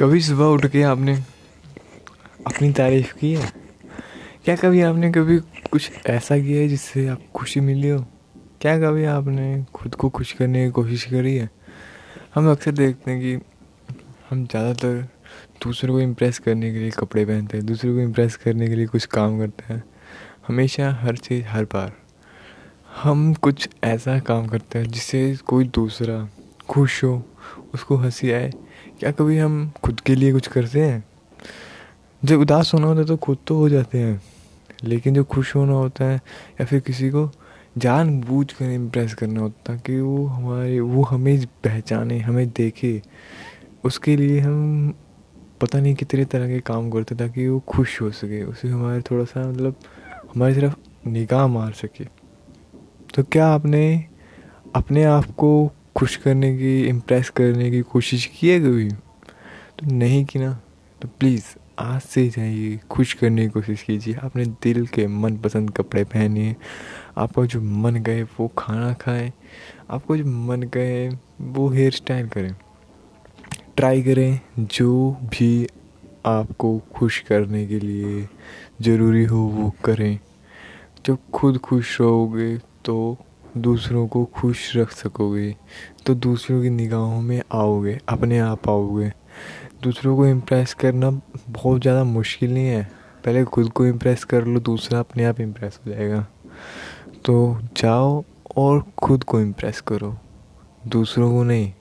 कभी सुबह उठ के आपने अपनी तारीफ़ की है? क्या कभी आपने कभी कुछ ऐसा किया है जिससे आप खुशी मिली हो? क्या कभी आपने खुद को खुश करने की कोशिश करी है? हम अक्सर देखते हैं कि हम ज़्यादातर दूसरों को इम्प्रेस करने के लिए कपड़े पहनते हैं, दूसरों को इम्प्रेस करने के लिए कुछ काम करते हैं। हमेशा हर चीज़ हर बार। हम कुछ ऐसा काम करते हैं जिससे कोई दूसरा खुश हो उसको हँसी आए क्या कभी हम खुद के लिए कुछ करते हैं? जब उदास होना होता है तो खुद तो हो जाते हैं। लेकिन जो खुश होना होता है या फिर किसी को जान बूझ कर इम्प्रेस करना होता है कि वो हमारे, वो हमें पहचाने, हमें देखे, उसके लिए हम पता नहीं कितने तरह के काम करते ताकि वो खुश हो सके, उसे हमारे थोड़ा सा मतलब हमारी तरफ़ निगाह मार सके। तो क्या आपने अपने आप को खुश करने की इम्प्रेस करने की कोशिश की है कभी? तो नहीं की ना तो प्लीज़ आज से जाइए, खुश करने की कोशिश कीजिए। अपने दिल के मन पसंद कपड़े पहनिए आपका जो मन गए वो खाना खाएँ। आपको जो मन गए वो हेयर स्टाइल करें। ट्राई करें जो भी आपको खुश करने के लिए ज़रूरी हो, वो करें। जब खुद खुश रहोगे तो दूसरों को खुश रख सकोगे तो दूसरों की निगाहों में आओगे, अपने आप आओगे। दूसरों को इम्प्रेस करना बहुत ज़्यादा मुश्किल नहीं है। पहले खुद को इम्प्रेस कर लो, दूसरा अपने आप इम्प्रेस हो जाएगा। तो जाओ और खुद को इम्प्रेस करो। दूसरों को नहीं